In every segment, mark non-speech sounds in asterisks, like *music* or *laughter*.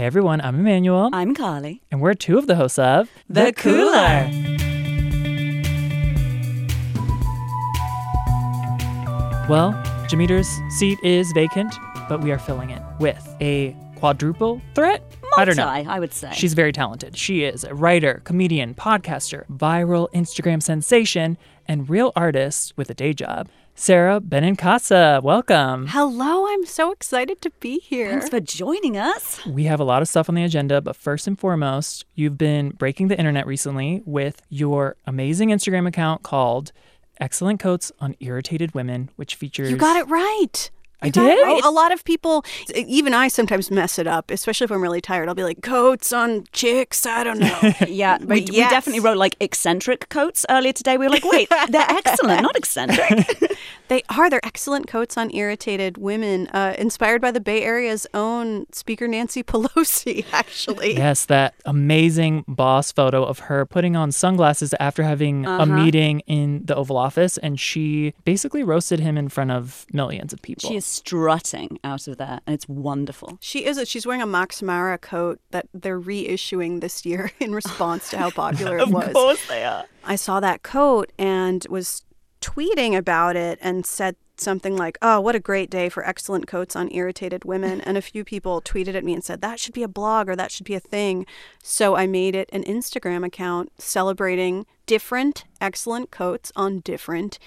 Hey everyone, I'm Emmanuel. I'm Carly. And we're two of the hosts of The, Cooler. Well, Jameter's seat is vacant, but we are filling it with a quadruple threat. Multi, I don't know. I would say. She's very talented. She is a writer, comedian, podcaster, viral Instagram sensation, and real artist with a day job. Sara Benincasa, welcome. Hello, I'm so excited to be here. Thanks for joining us. We have a lot of stuff on the agenda, but first and foremost, you've been breaking the internet recently with your amazing Instagram account called Excellent Coats on Irritated Women, which features. You got it right. I You did? right. A lot of people, even I sometimes mess it up, especially if I'm really tired. I'll be like, coats on chicks. I don't know. *laughs* Yeah, But we, we definitely wrote like eccentric coats earlier today. We were like, wait, they're *laughs* excellent, not eccentric. *laughs* they are. They're excellent coats on irritated women, uh, inspired by the Bay Area's own Speaker Nancy *laughs* Pelosi, actually. Yes, that amazing boss photo of her putting on sunglasses after having a meeting in the Oval Office, and she basically roasted him in front of millions of people. she is strutting out of there, and it's wonderful. She is. A, she's wearing a Max Mara coat that they're reissuing this year *laughs* in response to how popular it *laughs* was. of course they are. I saw that coat and was tweeting about it and said something like, "Oh, what a great day for excellent coats on irritated women." And a few people tweeted at me and said, "That should be a blog or that should be a thing." So I made it an Instagram account celebrating different excellent coats on different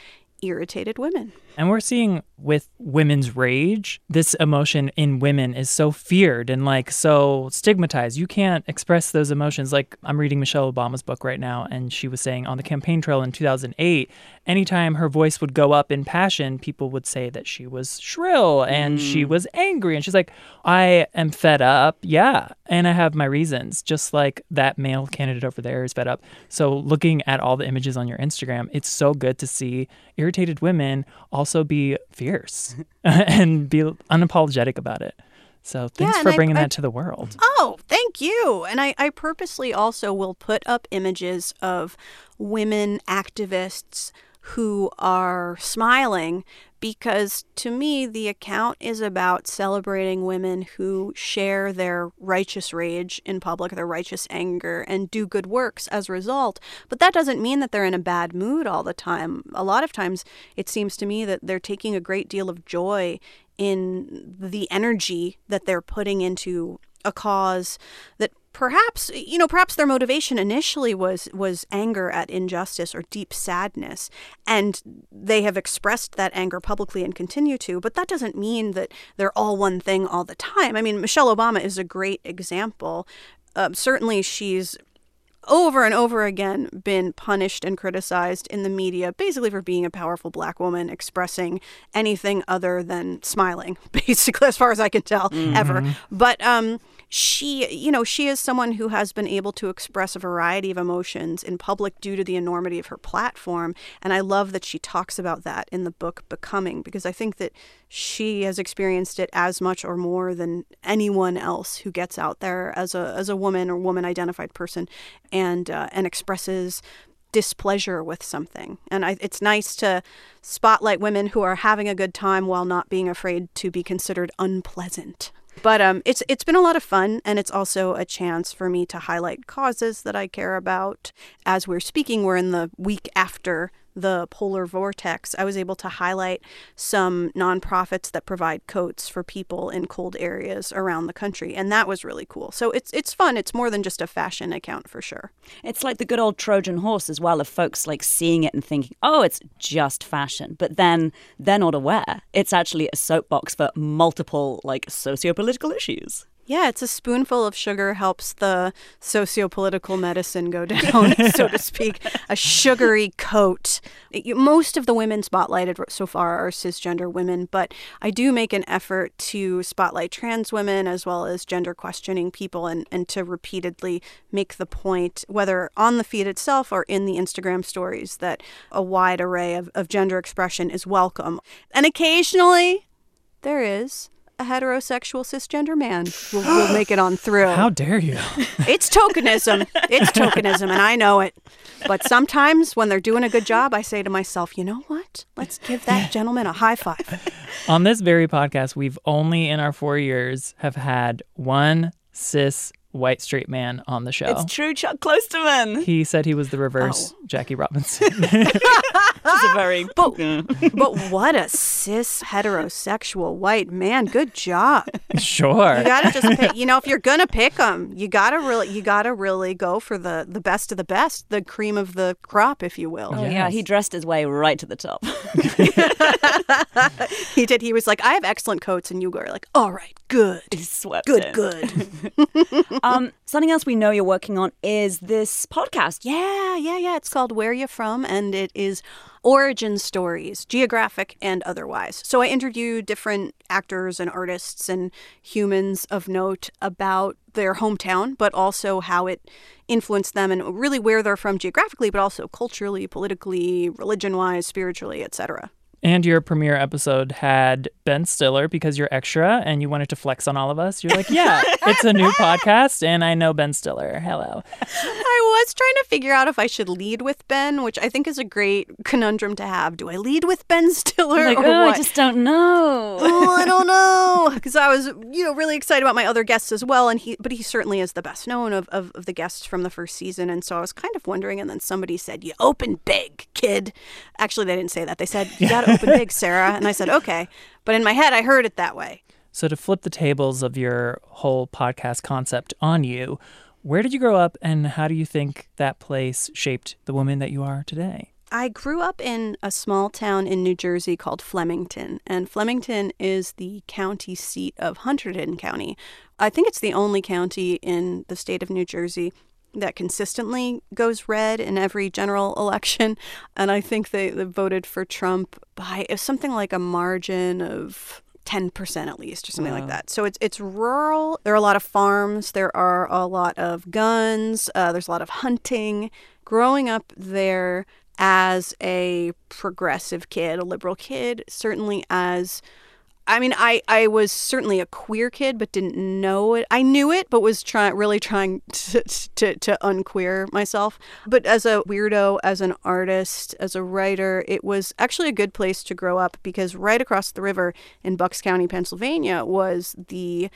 irritated women. And we're seeing with women's rage, this emotion in women is so feared and like so stigmatized. You can't express those emotions. Like I'm reading Michelle Obama's book right now, and she was saying on the campaign trail in 2008, anytime her voice would go up in passion, people would say that she was shrill and she mm. was angry. And she's like, I am fed up. Yeah. And I have my reasons, just like that male candidate over there is fed up. So looking at all the images on your Instagram, it's so good to see irritated women also be fierce *laughs* and be unapologetic about it. So thanks Yeah, for and I- bringing I- that to the world. Oh, thank you. And I, I purposely also will put up images of women activists who are smiling because to me, the account is about celebrating women who share their righteous rage in public, their righteous anger, and do good works as a result. But that doesn't mean that they're in a bad mood all the time. A lot of times, it seems to me that they're taking a great deal of joy in the energy that they're putting into a cause that perhaps you know perhaps their motivation initially was was anger at injustice or deep sadness and they have expressed that anger publicly and continue to but that doesn't mean that they're all one thing all the time. I mean michelle obama is a great example. Um, certainly she's over and over again been punished and criticized in the media basically for being a powerful black woman expressing anything other than smiling *laughs* basically as far as i can tell ever. But um she you know she is someone who has been able to express a variety of emotions in public due to the enormity of her platform and i love that she talks about that in the book becoming because i think that she has experienced it as much or more than anyone else who gets out there as a as a woman or woman identified person and uh, and expresses displeasure with something. And I, it's nice to spotlight women who are having a good time while not being afraid to be considered unpleasant but um, it's it's been a lot of fun, and it's also a chance for me to highlight causes that I care about. As we're speaking, we're in the week after the polar vortex. I was able to highlight some nonprofits that provide coats for people in cold areas around the country, and that was really cool. So it's it's fun. It's more than just a fashion account for sure. It's like the good old Trojan horse as well of folks like seeing it and thinking, oh, it's just fashion. But then they're not aware. It's actually a soapbox for multiple like socio-political issues. Yeah, it's a spoonful of sugar helps the socio-political medicine go *laughs* down, so to speak. A sugary coat. Most of the women spotlighted so far are cisgender women, but I do make an effort to spotlight trans women as well as gender questioning people and, and to repeatedly make the point, whether on the feed itself or in the Instagram stories, that a wide array of, of gender expression is welcome. And occasionally, there is a heterosexual cisgender man will, will make it on through. How dare you? *laughs* It's tokenism. It's tokenism, and I know it. But sometimes when they're doing a good job, I say to myself, you know what? Let's give that gentleman a high five. *laughs* On this very podcast, we've only in our four years have had one cis white straight man on the show. It's true, Chuck Klosterman. He said he was the reverse Oh. Jackie Robinson. *laughs* It's a very. *laughs* But, but what a cis heterosexual white man. Good job. sure. You gotta just pick. You know, if you're gonna pick them, you gotta really, you gotta really go for the the best of the best, the cream of the crop, if you will. Oh, yeah, he dressed his way right to the top. *laughs* He did. He was like, "I have excellent coats," and you were like, "All right, good, he swept good, in. good." Um, something else we know you're working on is this podcast. Yeah, yeah, yeah. It's called Where You From, and it is origin stories, geographic and otherwise. So I interview different actors and artists and humans of note about their hometown, but also how it influenced them and really where they're from geographically, but also culturally, politically, religion-wise, spiritually, etc. And your premiere episode had Ben Stiller because you're extra and you wanted to flex on all of us. You're like, yeah, *laughs* it's a new podcast and I know Ben Stiller. Hello. I was trying to figure out if I should lead with Ben, which I think is a great conundrum to have. Do I lead with Ben Stiller Like, or oh, what? I just don't know. oh, I don't *laughs* know, because I was, you know, really excited about my other guests as well, and he, but he certainly is the best known of, of, of the guests from the first season, and so I was kind of wondering, and then somebody said, "You open big, kid." Actually, they didn't say that. They said, "You got to open big, Sara," and I said, "Okay," but in my head, I heard it that way. So, to flip the tables of your whole podcast concept on you, where did you grow up and how do you think that place shaped the woman that you are today? I grew up in a small town in New Jersey called Flemington, and Flemington is the county seat of Hunterdon County. I think it's the only county in the state of New Jersey that consistently goes red in every general *laughs* election, and I think they, they voted for Trump by something like a margin of 10% at least or something like that. So it's it's rural. There are a lot of farms, there are a lot of guns, uh, there's a lot of hunting. Growing up there as a progressive kid, a liberal kid, certainly as I mean, I, I was certainly a queer kid, but didn't know it. I knew it, but was trying really trying *laughs* to, to to unqueer myself. But as a weirdo, as an artist, as a writer, it was actually a good place to grow up because right across the river in Bucks County, Pennsylvania, was the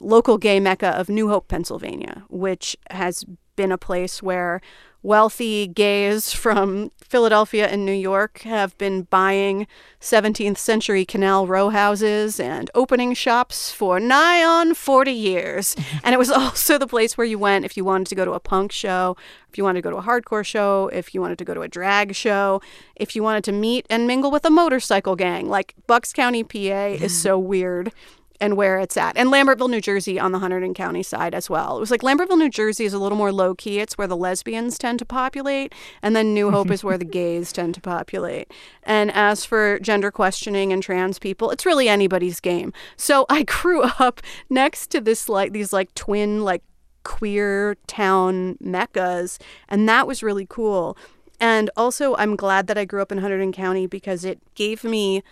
local gay mecca of New Hope, Pennsylvania, which has been a place where wealthy gays from Philadelphia and New York have been buying 17th century canal row houses and opening shops for nigh on 40 years. *laughs* and it was also the place where you went if you wanted to go to a punk show, if you wanted to go to a hardcore show, if you wanted to go to a drag show, if you wanted to meet and mingle with a motorcycle gang. Like Bucks County, PA is mm. so weird and where it's at. And Lambertville, New Jersey on the Hunterdon County side as well. It was like Lambertville, New Jersey is a little more low key. It's where the lesbians tend to populate. And then New Hope mm-hmm. is where the gays tend to populate. And as for gender questioning and trans people, it's really anybody's game. So *laughs* I grew up next to this like these like twin like queer town meccas. And that was really cool. And also, I'm glad that I grew up in Hunterdon County because it gave me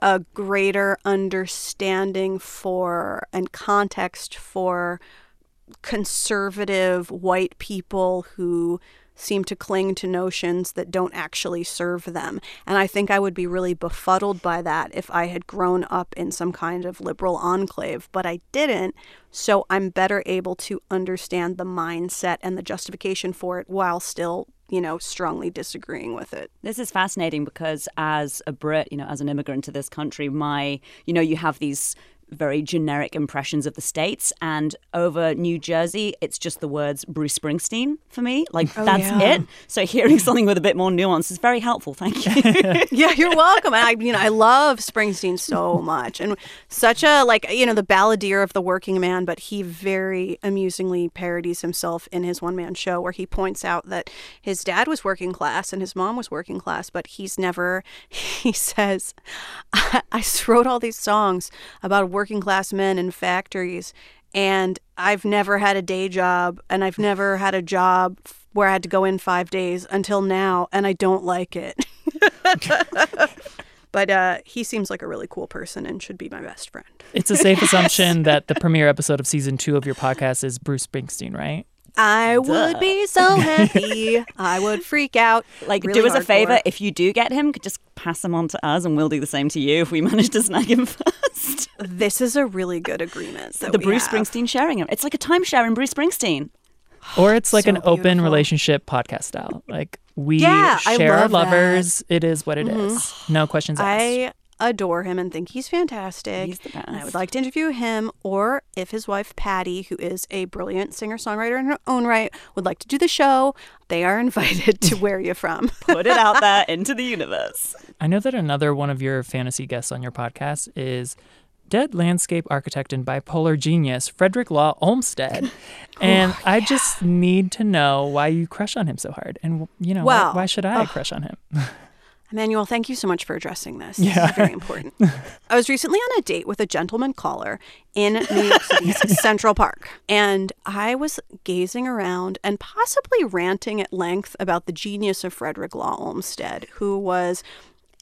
a greater understanding for and context for conservative white people who seem to cling to notions that don't actually serve them. And I think I would be really befuddled by that if I had grown up in some kind of liberal enclave, but I didn't. So I'm better able to understand the mindset and the justification for it while still, you know, strongly disagreeing with it. This is fascinating because as a Brit, you know, as an immigrant to this country, my, you know, you have these very generic impressions of the states and over New Jersey it's just the words Bruce Springsteen for me like oh, that's yeah. it so hearing something with a bit more nuance is very helpful thank you *laughs* *laughs* yeah, you're welcome. And I, you know, I love Springsteen so much, and such a like, you know, the balladeer of the working man. But he very amusingly parodies himself in his one man show, where he points out that his dad was working class and his mom was working class, but he's never. *laughs* He says, I, I wrote all these songs about working class men in factories, and I've never had a day job, and I've never had a job where I had to go in five days until now, and I don't like it. *laughs* but uh, he seems like a really cool person and should be my best friend. It's a safe *laughs* assumption that the premiere episode of season two of your podcast is Bruce Springsteen, right? I would be so *laughs* happy. I would freak out. like really do us a favor if you do get him just pass him on to us and we'll do the same to you if we *laughs* manage to snag him *laughs* first This is a really good agreement. that the we Bruce have. Springsteen sharing him. It's like a timeshare in Bruce Springsteen. *sighs* Or it's like So an open relationship podcast style. Like we Yeah, I share our love that. Mm-hmm. lovers. It is what it is. No questions asked. I adore him and think he's fantastic. He's the And I would like to interview him, or if his wife Patty, who is a brilliant singer songwriter in her own right, would like to do the show, they are *laughs* invited to Where you're From. *laughs* Put it out there into the universe. I know that another one of your fantasy guests on your podcast is dead landscape architect and bipolar genius Frederick Law Olmsted. *laughs* And Oh, I just need to know why you crush on him so hard. And, you know, Well, why, should I crush on him? Emmanuel, thank you so much for addressing this. Yeah. This is very important. *laughs* I was recently on a date with a gentleman caller in New York City's *laughs* Central Park, and I was gazing around and possibly ranting at length about the genius of Frederick Law Olmsted, who was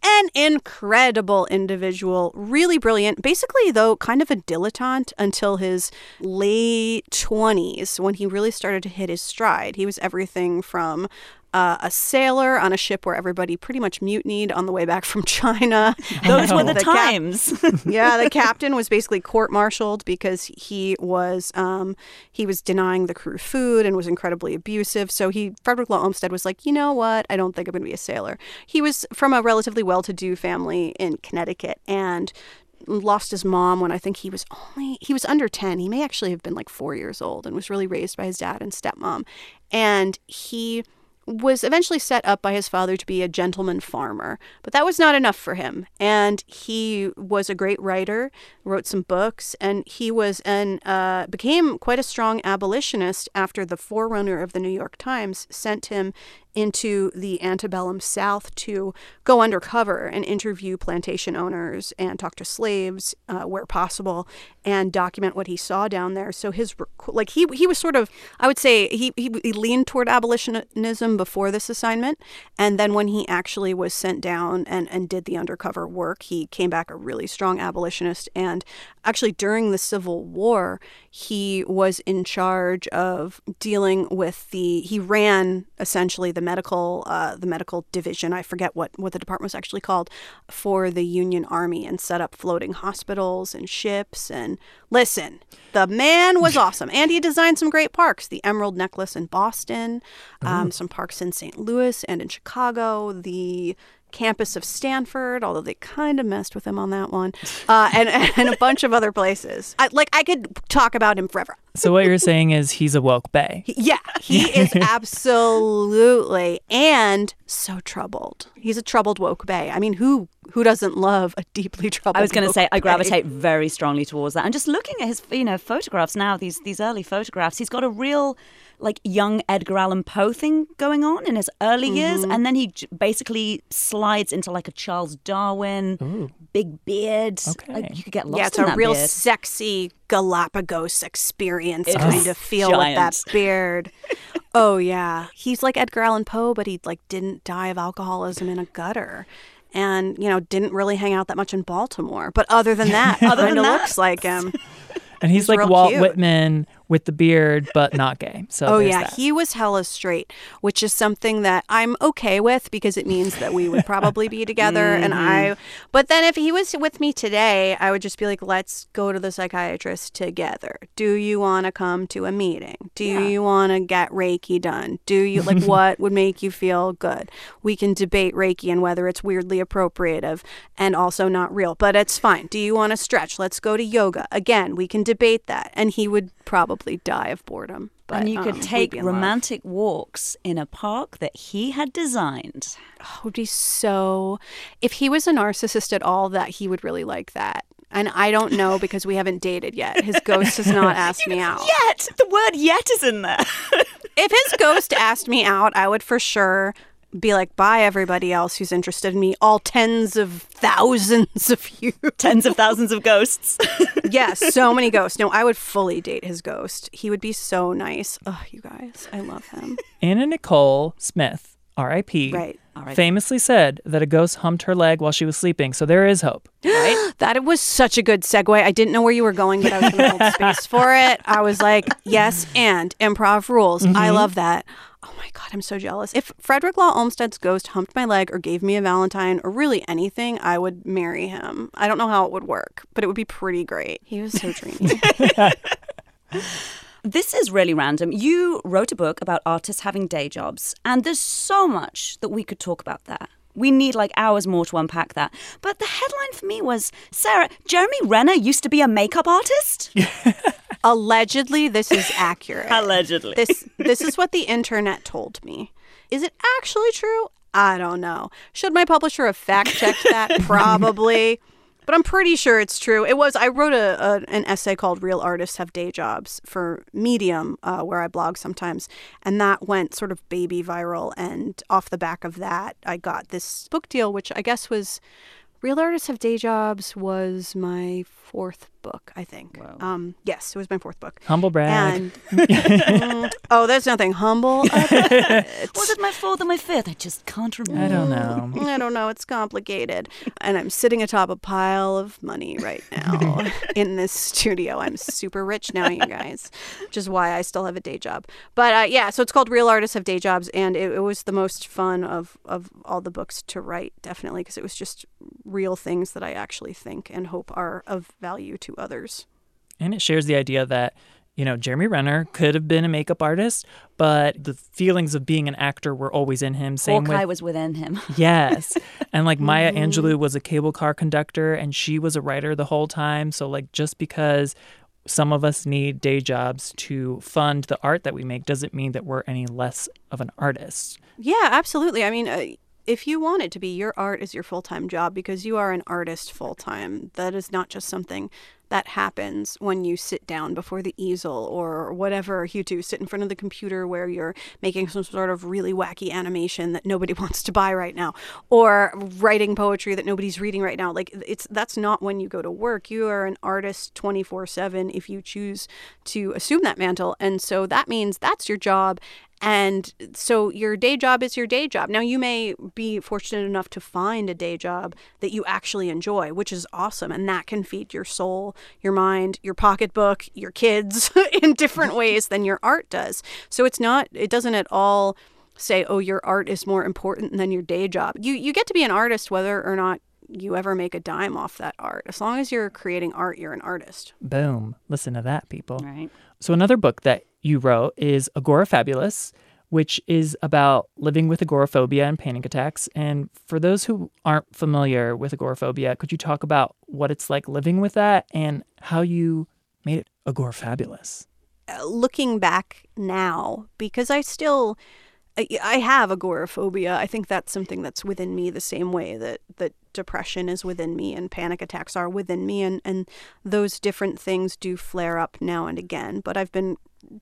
an incredible individual, really brilliant, basically, though, kind of a dilettante until his late 20s when he really started to hit his stride. He was everything from uh, a sailor on a ship where everybody pretty much mutinied on the way back from *laughs* China. *laughs* Those were the, The cap- times. *laughs* yeah, the captain was basically court-martialed because he was um, he was denying the crew food and was incredibly abusive. So he Frederick Law Olmsted was like, you know what? I don't think I'm going to be a sailor. He was from a relatively well-to-do family in Connecticut and lost his mom when I think he was only he was under 10. He may actually have been like 4 years old and was really raised by his dad and stepmom. And he was eventually set up by his father to be a gentleman farmer, but that was not enough for him. And he was a great writer, wrote some books, and he was an uh, became quite a strong abolitionist after the forerunner of the New York Times sent him into the antebellum South to go undercover and interview plantation owners and talk to slaves uh, where possible and document what he saw down there. So his like he he was sort of I would say he he, he leaned toward abolitionism before this assignment, and then when he actually was sent down and and did the undercover work, he came back a really strong abolitionist. And actually during the Civil War, he was in charge of dealing with the he ran essentially the medical uh, the medical division I forget what what the department was actually called for the Union Army and set up floating hospitals and ships and listen the man was awesome and he designed some great parks the Emerald Necklace in Boston um, some parks in St. Louis and in Chicago the campus of Stanford, although they kind of messed with him on that one, uh, and *laughs* and a bunch of other places. I, like I could talk about him forever. So what you're saying is he's a woke bay. Yeah, he *laughs* is absolutely and so troubled. He's a troubled woke bay. I mean, who who doesn't love a deeply troubled? I was going to woke say I gravitate very strongly towards that. And just looking at his, you know, photographs now, these these early photographs, he's got a real like young Edgar Allan Poe thing going on in his early years, Mm-hmm. and then he j- basically slides into like a Charles Darwin, big beard. Okay. Like, you could get lost Yeah, it's in a that real beard. sexy Galapagos experience It kind of feel with that beard. *laughs* oh yeah, he's like Edgar Allan Poe, but he like didn't die of alcoholism in a gutter. And you know, didn't really hang out that much in Baltimore. But other than that, *laughs* Other kind than of that. looks like him. *laughs* And he's, He's like Walt cute. Whitman with the beard, but not gay. So Oh yeah, that. he was hella straight, which is something that I'm okay with because it means that we would probably be *laughs* together. And mm-hmm. I, but then if he was with me today, I would just be like, let's go to the psychiatrist together. Do you want to come to a meeting? Do you want to get Reiki done? Do you like *laughs* what would make you feel good? We can debate Reiki and whether it's weirdly appropriative and also not real, but it's fine. Do you want to stretch? Let's go to yoga. Again, we can debate that. And he would probably die of boredom. But, and you um, could we'd take in love. romantic walks in a park that he had designed. Oh, would be so. If he was a narcissist at all, that he would really like that. And I don't know *laughs* because we haven't dated yet. His ghost has not *laughs* asked me out. Yet the word "yet" is in there. If his ghost *laughs* asked me out, I would for sure be like, bye, everybody else who's interested in me, all tens of thousands of you. *laughs* Tens of thousands of ghosts. *laughs* yes, so *laughs* many ghosts. No, I would fully date his ghost. He would be so nice. Oh, you guys, I love him. Anna Nicole Smith, R.I.P. Right. R.I.P. Famously said that a ghost humped her leg while she was sleeping. So there is hope. *gasps* right? That was such a good segue. I didn't know where you were going, but I was going to hold space for it. I was like, yes, and improv rules. I mm-hmm. love that. Oh my God, I'm so jealous. If Frederick Law Olmsted's ghost humped my leg or gave me a Valentine or really anything, I would marry him. I don't know how it would work, but it would be pretty great. He was so dreamy. *laughs* *laughs* This is really random. You wrote a book about artists having day jobs, and there's so much that we could talk about there. We need like hours more to unpack that. But the headline for me was Sara, Jeremy Renner used to be a makeup artist? *laughs* Allegedly, this is *laughs* accurate. Allegedly. This this is what the internet told me. Is it actually true? I don't know. Should my publisher have fact checked that? *laughs* Probably. But I'm pretty sure it's true. It was. I wrote a, a an essay called "Real Artists Have Day Jobs" for Medium, uh, where I blog sometimes, and that went sort of baby viral. And off the back of that, I got this book deal, which I guess was "Real Artists Have Day Jobs" was my fourth book, I think. Wow. Um, yes, it was my fourth book. Humble brag. And Mm, *laughs* oh, there's nothing humble. *laughs* about it. Was it my fourth or my fifth? I just can't remember. I don't know. *laughs* I don't know. It's complicated. And I'm sitting atop a pile of money right now in this studio. I'm super rich now, you guys, which is why I still have a day job. But uh, yeah, so it's called Real Artists Have Day Jobs. And it, it was the most fun of, of all the books to write, definitely, because it was just real things that I actually think and hope are of value to others. And it shares the idea that, you know, Jeremy Renner could have been a makeup artist, but the feelings of being an actor were always in him. Same Hawkeye with was within him. *laughs* Yes. And like Maya Angelou was a cable car conductor and she was a writer the whole time. So, like, just because some of us need day jobs to fund the art that we make doesn't mean that we're any less of an artist. Yeah, absolutely. I mean, uh, if you want it to be, your art is your full time job because you are an artist full time. That is not just something that happens when you sit down before the easel or whatever you do, sit in front of the computer where you're making some sort of really wacky animation that nobody *laughs* wants to buy right now, or writing poetry that nobody's reading right now. Like it's that's not when you go to work. You are an artist 24/7 if you choose to assume that mantle. And so that means that's your job and so your day job is your day job. Now, you may be fortunate enough to find a day job that you actually enjoy, which is awesome. And that can feed your soul, your mind, your pocketbook, your kids *laughs* in different *laughs* ways than your art does. So it's not, it doesn't at all say, oh, your art is more important than your day job. You, you get to be an artist whether or not you ever make a dime off that art. As long as you're creating art, you're an artist. Boom. Listen to that, people. Right. So, another book that you wrote is Agorafabulous, which is about living with agoraphobia and panic attacks. And for those who aren't familiar with agoraphobia, could you talk about what it's like living with that and how you made it agorafabulous? Uh, looking back now, because I still. I have agoraphobia. I think that's something that's within me the same way that, that depression is within me and panic attacks are within me. And, and those different things do flare up now and again. But I've been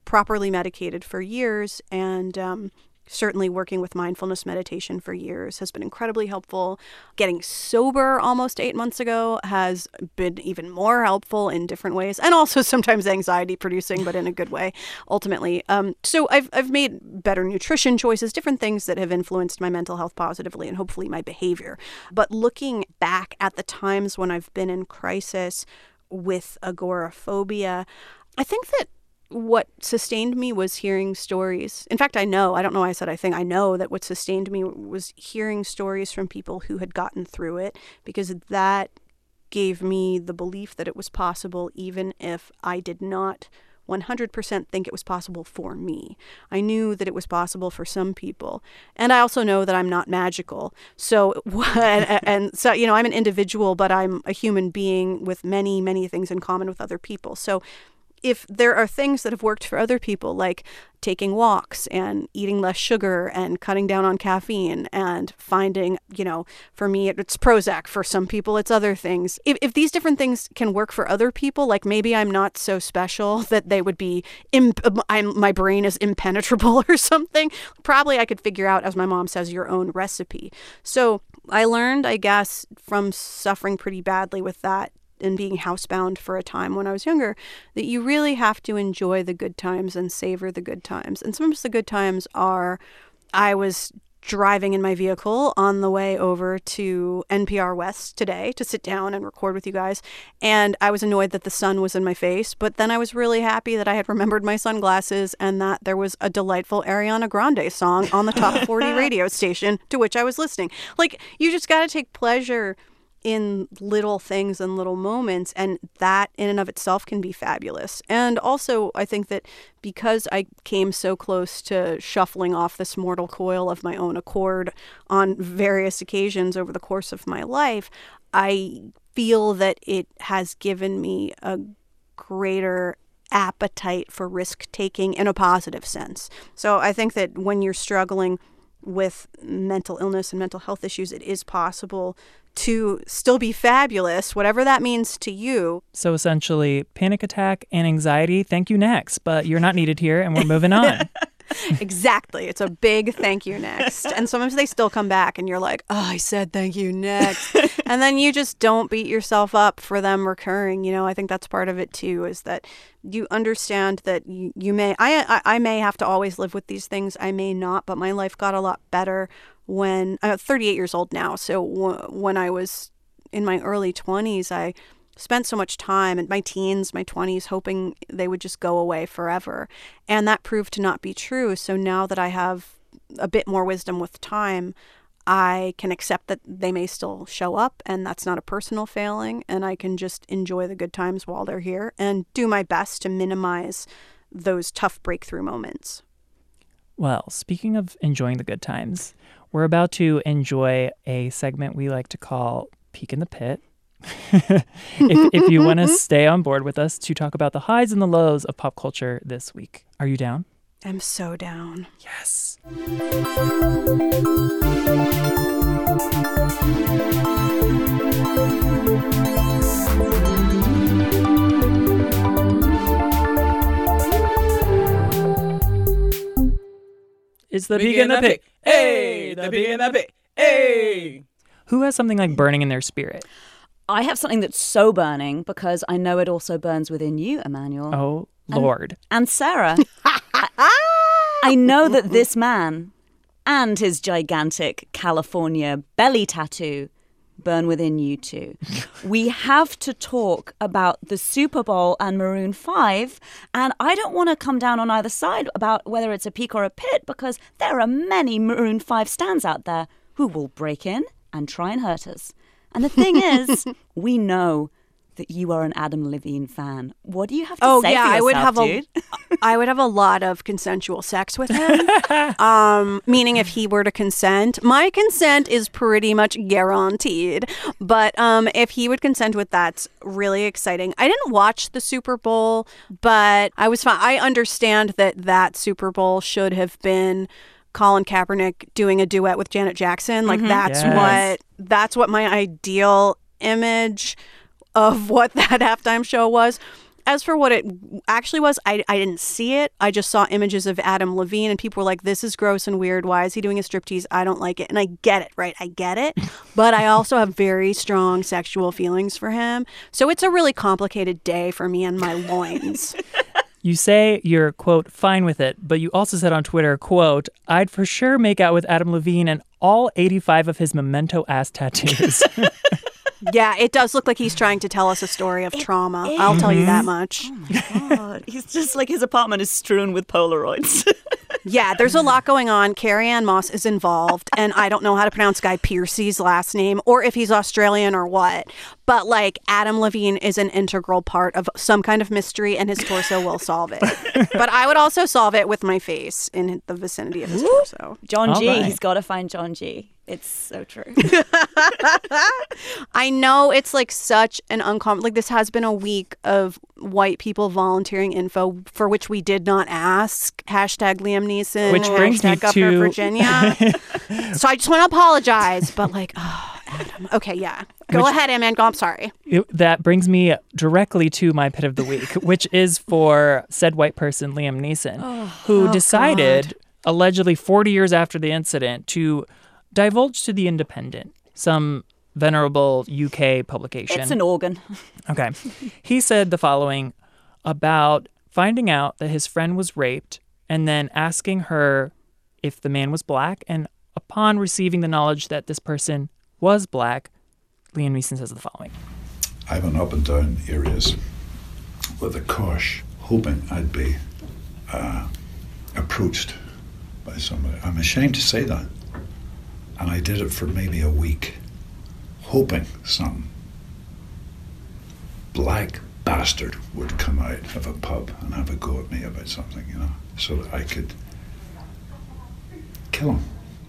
properly medicated for years and um, certainly working with mindfulness meditation for years has been incredibly helpful. Getting sober almost eight months ago has been even more helpful in different ways, and also *laughs* sometimes anxiety producing, but in a good way, ultimately. Um, so I've, I've made better nutrition choices, different things that have influenced my mental health positively and hopefully my behavior. But looking back at the times when I've been in crisis with agoraphobia, I think that what sustained me was hearing stories. In fact, I know, I don't know why I said I think, I know that what sustained me was hearing stories from people who had gotten through it because that gave me the belief that it was possible, even if I did not 100% think it was possible for me. I knew that it was possible for some people. And I also know that I'm not magical. So, *laughs* and, and so, you know, I'm an individual, but I'm a human being with many, many things in common with other people. So, if there are things that have worked for other people, like taking walks and eating less sugar and cutting down on caffeine and finding, you know, for me, it's Prozac. For some people, it's other things. If, if these different things can work for other people, like maybe I'm not so special *laughs* that they would be, imp- um, I'm, my brain is impenetrable *laughs* or something, probably I could figure out, as my mom says, your own recipe. So I learned, I guess, from suffering pretty badly with that and being housebound for a time when I was younger, that you really have to enjoy the good times and savor the good times. And sometimes the good times are I was driving in my vehicle on the way over to NPR West today to sit down and record with you guys. And I was annoyed that the sun was in my face, but then I was really happy that I had remembered my sunglasses and that there was a delightful Ariana Grande song on the top 40 *laughs* radio station to which I was listening. Like, you just got to take pleasure in little things and little moments and that in and of itself can be fabulous. And also i think that because i came so close to shuffling off this mortal coil of my own accord on various occasions over the course of my life i feel that it has given me a greater appetite for risk taking in a positive sense. So i think that when you're struggling with mental illness and mental health issues, it is possible to still be fabulous, whatever that means to you. So essentially, panic attack and anxiety, thank you next, but you're not needed here and we're moving on. *laughs* exactly. It's a big thank you next. And sometimes they still come back and you're like, oh, I said thank you next. and then you just don't beat yourself up for them recurring. You know, I think that's part of it too, is that you understand that you, you may, I, I, I may have to always live with these things. I may not, but my life got a lot better when I'm 38 years old now. So w- when I was in my early 20s, I spent so much time in my teens, my 20s, hoping they would just go away forever. And that proved to not be true. So now that I have a bit more wisdom with time, I can accept that they may still show up and that's not a personal failing. And I can just enjoy the good times while they're here and do my best to minimize those tough breakthrough moments. Well, speaking of enjoying the good times, we're about to enjoy a segment we like to call Peek in the Pit. If, if you want to *laughs* stay on board with us to talk about the highs and the lows of pop culture this week, are you down? I'm so down. Yes. It's the Peek in the Pit. Hey, the Peek in the Pit. Hey. Who has something like burning in their spirit? I have something that's so burning because I know it also burns within you, Emmanuel. Oh, Lord. And Sara. *laughs* I, I know that this man and his gigantic California belly tattoo burn within you too. *laughs* we have to talk about the Super Bowl and Maroon 5, and I don't want to come down on either side about whether it's a peak or a pit because there are many Maroon 5 stands out there who will break in and try and hurt us. And the thing is, *laughs* we know that you are an Adam Levine fan. What do you have to Oh say yeah, for I would have dude? a, *laughs* I would have a lot of consensual sex with him. *laughs* um, meaning if he were to consent, my consent is pretty much guaranteed. But um, if he would consent with that's really exciting. I didn't watch the Super Bowl, but I was fine. I understand that that Super Bowl should have been. Colin Kaepernick doing a duet with Janet Jackson, like mm-hmm. that's Yes. what that's what my ideal image of *laughs* what that halftime show was. As for what it actually was, I, I didn't see it. I just saw images of Adam Levine, and people were like, this is gross and weird. Why is he doing a striptease? I don't like it. And I get it, right? I get it. *laughs* But I also have very strong sexual feelings for him. So it's a really complicated day for me and my loins. *laughs* You say you're, quote, fine with it, but you also said on Twitter, quote, I'd for sure make out with Adam Levine and all 85 of his memento ass tattoos. *laughs* yeah, it does look like he's trying to tell us a story of trauma. I'll tell you that much. Oh God, he's just like his apartment is strewn with Polaroids. *laughs* Yeah, there's a lot going on. Carrie Ann Moss is involved, and I don't know how to pronounce Guy Pearcey's last name or if he's Australian or what. But like Adam Levine is an integral part of some kind of mystery, and his torso will solve it. *laughs* but I would also solve it with my face in the vicinity of his torso. John All G. right. He's got to find John G. It's so true. *laughs* I know it's like such an uncommon like this has been a week of white people volunteering info for which we did not ask. Hashtag Liam Neeson. Which brings me Governor to- Virginia. *laughs* so I just want to apologize, but like, oh, Adam. Okay, yeah. Go ahead, Amanda. I'm sorry. It- that brings me directly to my pit of the week, *laughs* which is for said white person, Liam Neeson, oh, who oh, decided, allegedly 40 years after the incident, to divulge to The Independent, some venerable UK publication. it's an organ. *laughs* Okay. He said the following about finding out that his friend was raped and then asking her if the man was black and upon receiving the knowledge that this person was black, Liam Neeson says the following. I went up and down areas with a cosh, hoping I'd be uh, approached by somebody. I'm ashamed to say that. And I did it for maybe a week, hoping some black bastard would come out of a pub and have a go at me about something, you know, so that I could kill him.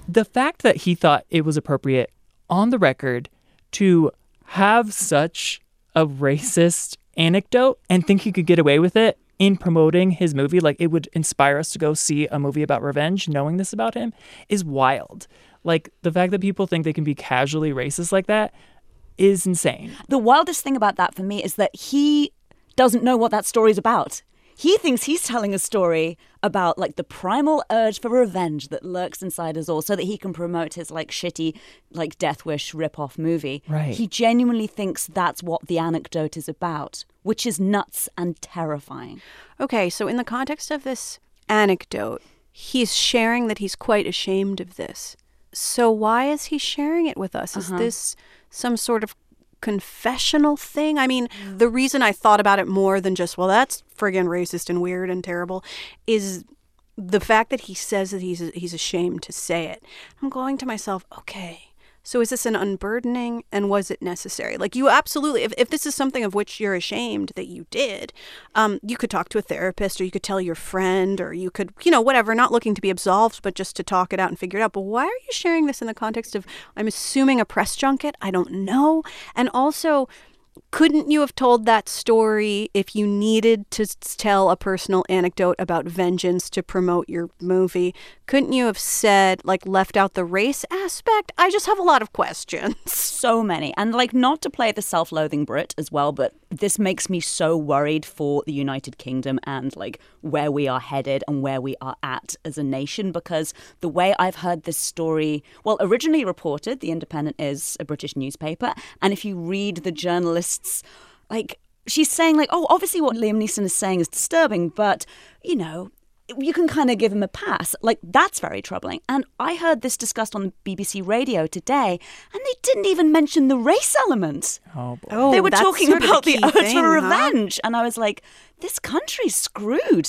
The fact that he thought it was appropriate on the record to have such a racist anecdote and think he could get away with it in promoting his movie, like it would inspire us to go see a movie about revenge, knowing this about him, is wild. Like the fact that people think they can be casually racist like that is insane. The wildest thing about that for me is that he doesn't know what that story's about. He thinks he's telling a story about like the primal urge for revenge that lurks inside us all so that he can promote his like shitty like Death Wish rip-off movie. Right. He genuinely thinks that's what the anecdote is about, which is nuts and terrifying. Okay, so in the context of this anecdote, he's sharing that he's quite ashamed of this. So why is he sharing it with us? Is uh-huh. this some sort of confessional thing? I mean, mm. the reason I thought about it more than just, well, that's friggin' racist and weird and terrible, is the fact that he says that he's he's ashamed to say it. I'm going to myself, okay. So is this an unburdening and was it necessary? Like you absolutely if, if this is something of which you're ashamed that you did, um, you could talk to a therapist or you could tell your friend or you could, you know, whatever, not looking to be absolved, but just to talk it out and figure it out. But why are you sharing this in the context of I'm assuming a press junket? I don't know. And also couldn't you have told that story if you needed to tell a personal anecdote about vengeance to promote your movie? Couldn't you have said, like, left out the race aspect? I just have a lot of questions. *laughs* So many. And like not to play the self-loathing Brit as well, but this makes me so worried for the United Kingdom and like where we are headed and where we are at as a nation because the way I've heard this story, well, originally reported, The Independent is a British newspaper, and if you read the journalists like she's saying like, "Oh, obviously what Liam Neeson is saying is disturbing, but you know, you can kind of give him a pass. Like, that's very troubling. And I heard this discussed on BBC radio today, and they didn't even mention the race element. Oh boy. Oh, they were talking sort of a about the key *laughs* urge thing, for huh? revenge. And I was like, this country's screwed.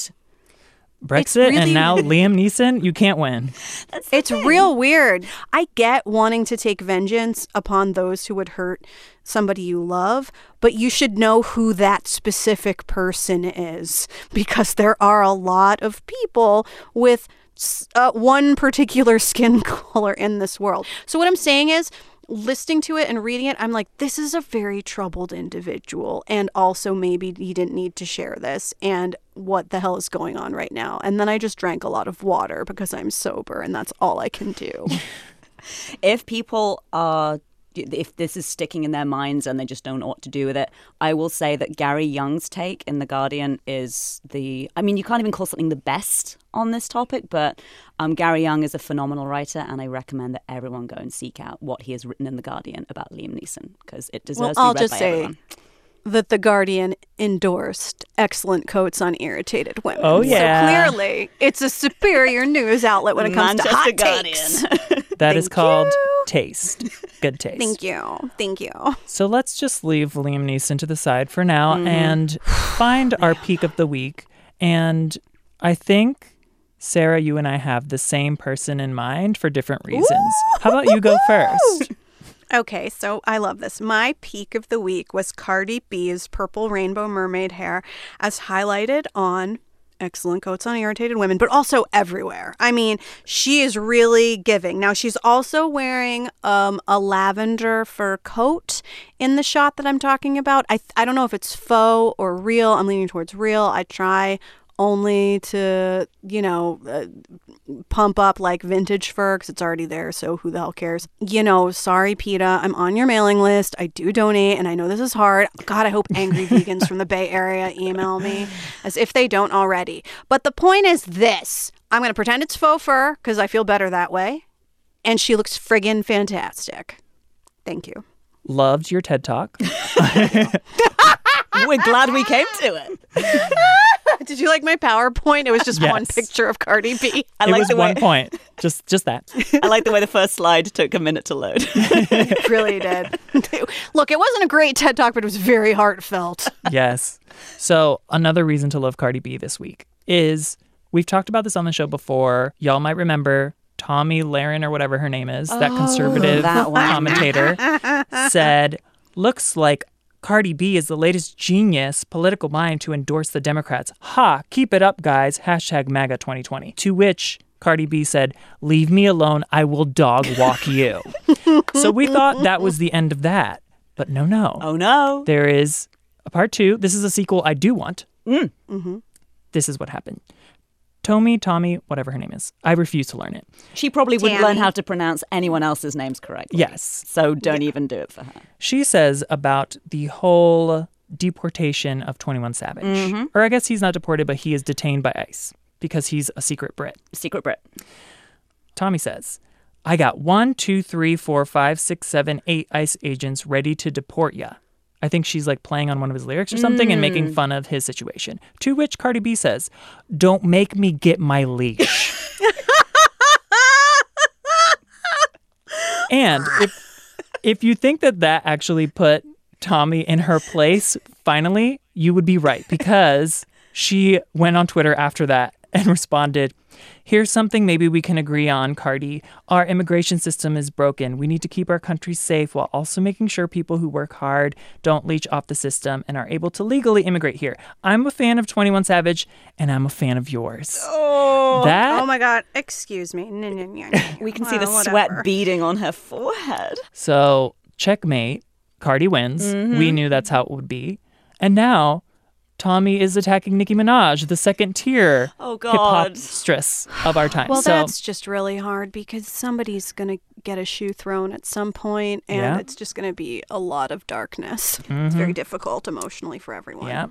Brexit really- and now Liam Neeson, you can't win. *laughs* That's It's thing. real weird. I get wanting to take vengeance upon those who would hurt somebody you love, but you should know who that specific person is *laughs* because there are a lot of people with uh, one particular *laughs* skin color in this world. So, what I'm saying is, listening to it and reading it, I'm like, this is a very troubled individual. And also, maybe he didn't need to share this. And what the hell is going on right now? And then I just drank a lot of water because I'm sober and that's all I can do. *laughs* if people are if this is sticking in their minds and they just don't know what to do with it, I will say that Gary Younge's take in The Guardian is the. I mean, you can't even call something the best on this topic, but um, Gary Younge is a phenomenal writer, and I recommend that everyone go and seek out what he has written in The Guardian about Liam Neeson because it well, deserves I'll to be read just by say everyone. That The Guardian endorsed excellent coats on irritated women. Oh, yeah. So clearly, it's a superior news outlet when it comes to hot takes. *laughs* *laughs* That is called you. taste. Good taste. Thank you. Thank you. So let's just leave Liam Neeson to the side for now Mm-hmm. and find our *sighs* peak of the week. And I think, Sara, you and I have the same person in mind for different reasons. How about you go first? Okay, so I love this. My peak of the week was Cardi B's purple rainbow mermaid hair, as highlighted on Excellent Coats on Irritated Women, but also everywhere. I mean, she is really giving. Now, she's also wearing um, a lavender fur coat in the shot that I'm talking about. I, I don't know if it's faux or real. I'm leaning towards real. I try only to, you know, uh, pump up like vintage fur because it's already there. So who the hell cares? You know, sorry, PETA. I'm on your mailing list. I do donate, and I know this is hard. God, I hope angry *laughs* vegans from the Bay Area email me as if they don't already. But the point is this I'm going to pretend it's faux fur because I feel better that way. And she looks friggin' fantastic. Thank you. Loved your TED Talk. *laughs* We're glad we came to it. *laughs* Did you like my PowerPoint? It was just one picture of Cardi B. *laughs* I it like was the way one point. Just just that. *laughs* I like the way the first slide took a minute to load. *laughs* It really did. Look, it wasn't a great TED talk, but it was very heartfelt. yes. So another reason to love Cardi B this week is we've talked about this on the show before. Y'all might remember Tomi Lahren or whatever her name is, that oh, conservative that commentator, said, "Looks like." Cardi B is the latest genius political mind to endorse the Democrats. Ha, keep it up, guys. Hashtag MAGA 2020. To which Cardi B said, Leave me alone. I will dog walk *laughs* you. so we thought that was the end of that. But no, no. oh no. There is a part two. This is a sequel I do want. Mm. Mm-hmm. This is what happened. Tomi, Tomi, whatever her name is. I refuse to learn it. She probably wouldn't learn how to pronounce anyone else's names correctly. Yes. So don't even do it for her. She says about the whole deportation of 21 Savage. Mm-hmm. Or I guess he's not deported, but he is detained by ICE because he's a secret Brit. Secret Brit. Tomi says, I got one, two, three, four, five, six, seven, eight ICE agents ready to deport ya. I think she's like playing on one of his lyrics or something and making mm. fun of his situation. To which Cardi B says, Don't make me get my leash. *laughs* and if, if you think that that actually put Tomi in her place, finally, you would be right because she went on Twitter after that and responded, Here's something maybe we can agree on, Cardi. Our immigration system is broken. We need to keep our country safe while also making sure people who work hard don't leech off the system and are able to legally immigrate here. I'm a fan of 21 Savage and I'm a fan of yours. Oh, That- oh my God. Excuse me. No, no, no, no. We can see the Well, sweat whatever. beading on her forehead. So, checkmate. Cardi wins. Mm-hmm. We knew that's how it would be. And now, Tomi is attacking Nicki Minaj, the second tier Oh, hip hop stress of our time. Well, so, that's just really hard because somebody's going to get a shoe thrown at some point, and Yeah. it's just going to be a lot of darkness. It's very difficult emotionally for everyone. yeah.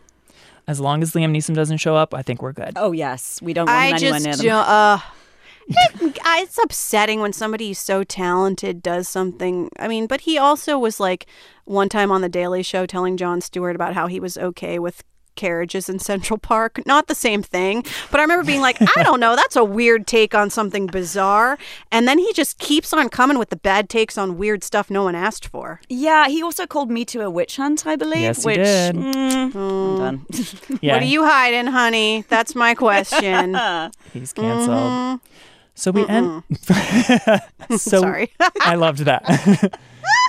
As long as Liam Neeson doesn't show up, I think we're good. Oh, yes. We don't want I him anywhere just near them. Uh, *laughs* it- it's upsetting when somebody so talented does something. I mean, but he also was like one time on the Daily Show telling Jon Stewart about how he was okay with carriages in Central Park. Not the same thing, but I remember being like, I don't know, that's a weird take on something bizarre. And then he just keeps on coming with the bad takes on weird stuff no one asked for. Yeah, he also called Me Too a witch hunt, I believe. Yes, he which, did. mm, I'm done. Yeah, What are you hiding, honey? That's my question. *laughs* he's canceled. So we end. *laughs* so Sorry. I loved that. *laughs*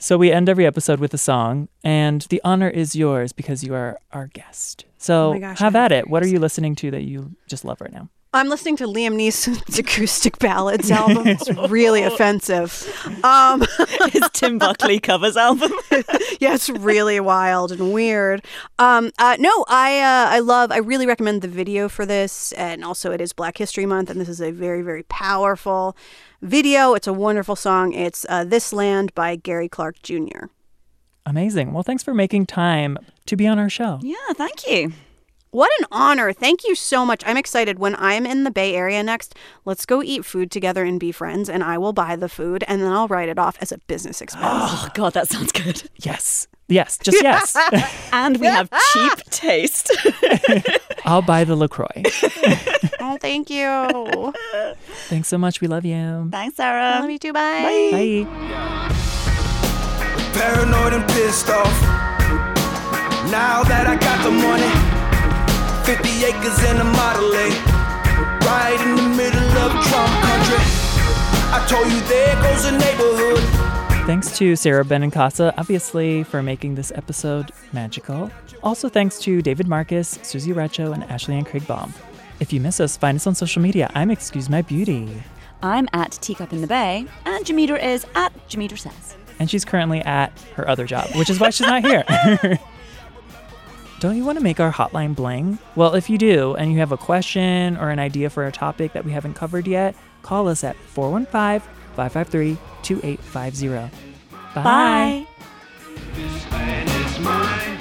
so we end every episode with a song, and the honor is yours because you are our guest. So Oh gosh, have at it. What are you listening to that you just love right now? I'm listening to Liam Neeson's *laughs* acoustic ballads album. It's really offensive. Um, *laughs* His Tim Buckley covers album. *laughs* yeah, it's really wild and weird. Um, uh, no, I uh, I love. I really recommend the video for this, and also it is Black History Month, and this is a very very powerful video. It's a wonderful song. It's uh, "This Land" by Gary Clark Jr. Amazing. Well, thanks for making time to be on our show. yeah, thank you. What an honor! Thank you so much. I'm excited. When I'm in the Bay Area next, let's go eat food together and be friends, and I will buy the food, and then I'll write it off as a business expense. Oh, God, that sounds good. Yes. Yes. Just yes. *laughs* And we have cheap taste. *laughs* I'll buy the LaCroix. *laughs* oh, thank you. Thanks so much. We love you. Thanks, Sara. Love you too. Bye. Bye. Paranoid and pissed off. Now that I got the money, 50 acres and a Model A, right in the middle of Trump country. I told you there goes a neighborhood. Thanks to Sara Benincasa, obviously, for making this episode magical. Also, thanks to David Marcus, Susie Racho, and Ashley and Craig Baum. If you miss us, find us on social media. I'm Excuse My Beauty. I'm at Teacup in the Bay, and Jameter is at Jameter Says. And she's currently at her other job, which is why she's not here. *laughs* Don't you want to make our hotline bling? Well, if you do and you have a question or an idea for a topic that we haven't covered yet, call us at 415 553 2850. Bye. Bye.